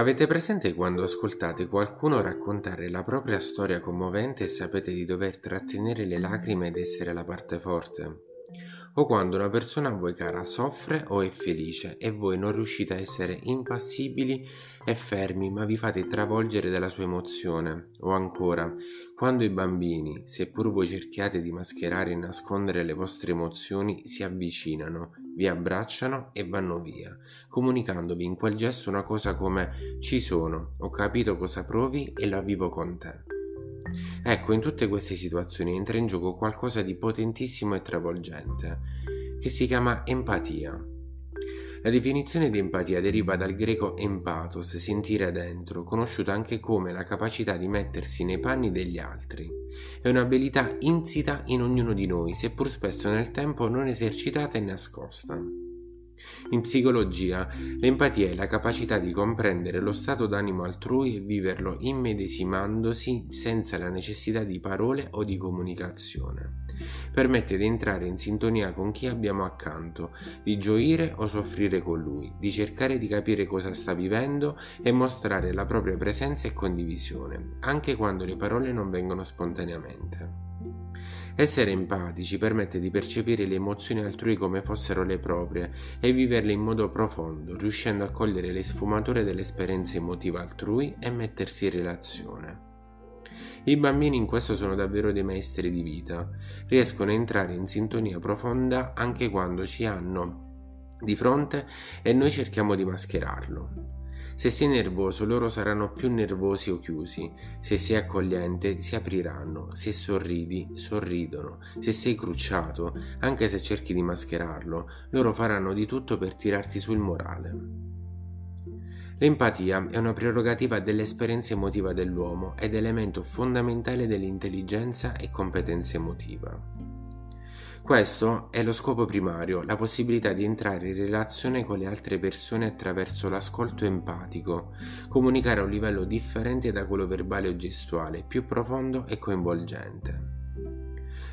Avete presente quando ascoltate qualcuno raccontare la propria storia commovente e sapete di dover trattenere le lacrime ed essere la parte forte? O quando una persona a voi cara soffre o è felice e voi non riuscite a essere impassibili e fermi ma vi fate travolgere dalla sua emozione? O ancora, quando i bambini, seppur voi cerchiate di mascherare e nascondere le vostre emozioni, si avvicinano, vi abbracciano e vanno via, comunicandovi in quel gesto una cosa come ci sono, ho capito cosa provi e la vivo con te. Ecco, in tutte queste situazioni entra in gioco qualcosa di potentissimo e travolgente, che si chiama empatia. La definizione di empatia deriva dal greco empatos, sentire dentro, conosciuta anche come la capacità di mettersi nei panni degli altri. È un'abilità insita in ognuno di noi, seppur spesso nel tempo non esercitata e nascosta. In psicologia, l'empatia è la capacità di comprendere lo stato d'animo altrui e viverlo immedesimandosi senza la necessità di parole o di comunicazione. Permette di entrare in sintonia con chi abbiamo accanto, di gioire o soffrire con lui, di cercare di capire cosa sta vivendo e mostrare la propria presenza e condivisione, anche quando le parole non vengono spontaneamente. Essere empatici permette di percepire le emozioni altrui come fossero le proprie e viverle in modo profondo, riuscendo a cogliere le sfumature dell'esperienza emotiva altrui e mettersi in relazione. I bambini in questo sono davvero dei maestri di vita, riescono a entrare in sintonia profonda anche quando ci hanno di fronte e noi cerchiamo di mascherarlo. Se sei nervoso, loro saranno più nervosi o chiusi. Se sei accogliente, si apriranno. Se sorridi, sorridono. Se sei crucciato, anche se cerchi di mascherarlo, loro faranno di tutto per tirarti sul morale. L'empatia è una prerogativa dell'esperienza emotiva dell'uomo ed elemento fondamentale dell'intelligenza e competenza emotiva. Questo è lo scopo primario, la possibilità di entrare in relazione con le altre persone attraverso l'ascolto empatico, comunicare a un livello differente da quello verbale o gestuale, più profondo e coinvolgente.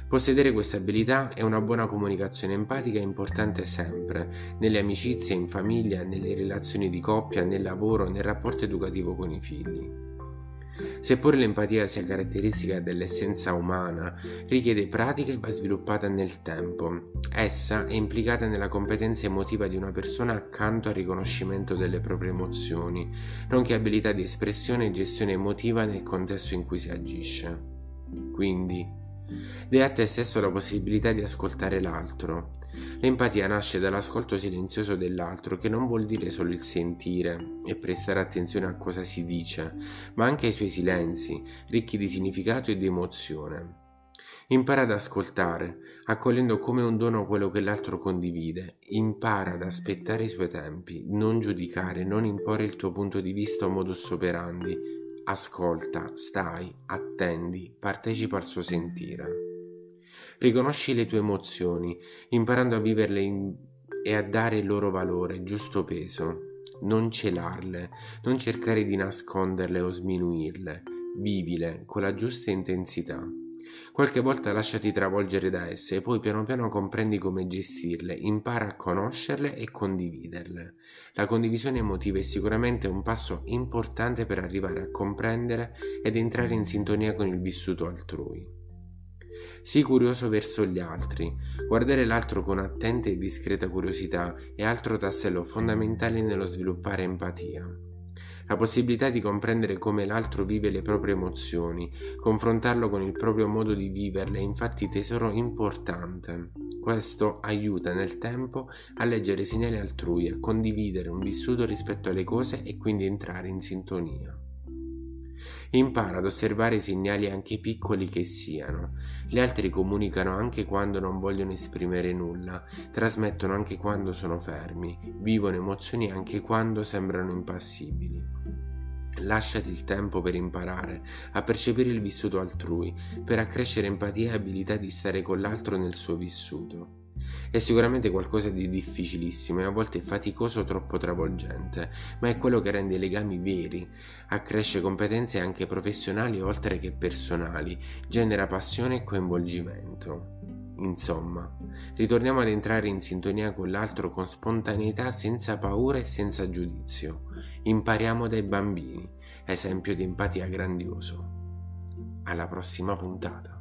Possedere questa abilità e una buona comunicazione empatica è importante sempre, nelle amicizie, in famiglia, nelle relazioni di coppia, nel lavoro, nel rapporto educativo con i figli. Seppure l'empatia sia caratteristica dell'essenza umana, richiede pratica e va sviluppata nel tempo. Essa è implicata nella competenza emotiva di una persona accanto al riconoscimento delle proprie emozioni, nonché abilità di espressione e gestione emotiva nel contesto in cui si agisce. Quindi, dai a te stesso la possibilità di ascoltare l'altro, L'empatia nasce dall'ascolto silenzioso dell'altro, che non vuol dire solo il sentire e prestare attenzione a cosa si dice, ma anche ai suoi silenzi, ricchi di significato e di emozione. Impara ad ascoltare, accogliendo come un dono quello che l'altro condivide. Impara ad aspettare i suoi tempi, non giudicare, non imporre il tuo punto di vista o modus operandi. Ascolta, stai, attendi, partecipa al suo sentire. Riconosci le tue emozioni, imparando a viverle in... e a dare il loro valore, il giusto peso. Non celarle, non cercare di nasconderle o sminuirle. Vivile con la giusta intensità. Qualche volta lasciati travolgere da esse e poi piano piano comprendi come gestirle, impara a conoscerle e condividerle. La condivisione emotiva è sicuramente un passo importante per arrivare a comprendere ed entrare in sintonia con il vissuto altrui. Sii curioso verso gli altri. Guardare l'altro con attenta e discreta curiosità è altro tassello fondamentale nello sviluppare empatia. La possibilità di comprendere come l'altro vive le proprie emozioni, confrontarlo con il proprio modo di viverle è infatti tesoro importante. Questo aiuta nel tempo a leggere i segnali altrui, a condividere un vissuto rispetto alle cose e quindi entrare in sintonia. Impara ad osservare i segnali anche piccoli che siano. Gli altri comunicano anche quando non vogliono esprimere nulla, trasmettono anche quando sono fermi, vivono emozioni anche quando sembrano impassibili. Lasciati il tempo per imparare a percepire il vissuto altrui, per accrescere empatia e abilità di stare con l'altro nel suo vissuto. È sicuramente qualcosa di difficilissimo e a volte faticoso, troppo travolgente, ma è quello che rende i legami veri, accresce competenze anche professionali oltre che personali, genera passione e coinvolgimento. Insomma, ritorniamo ad entrare in sintonia con l'altro con spontaneità, senza paura e senza giudizio. Impariamo dai bambini, esempio di empatia grandioso. Alla prossima puntata.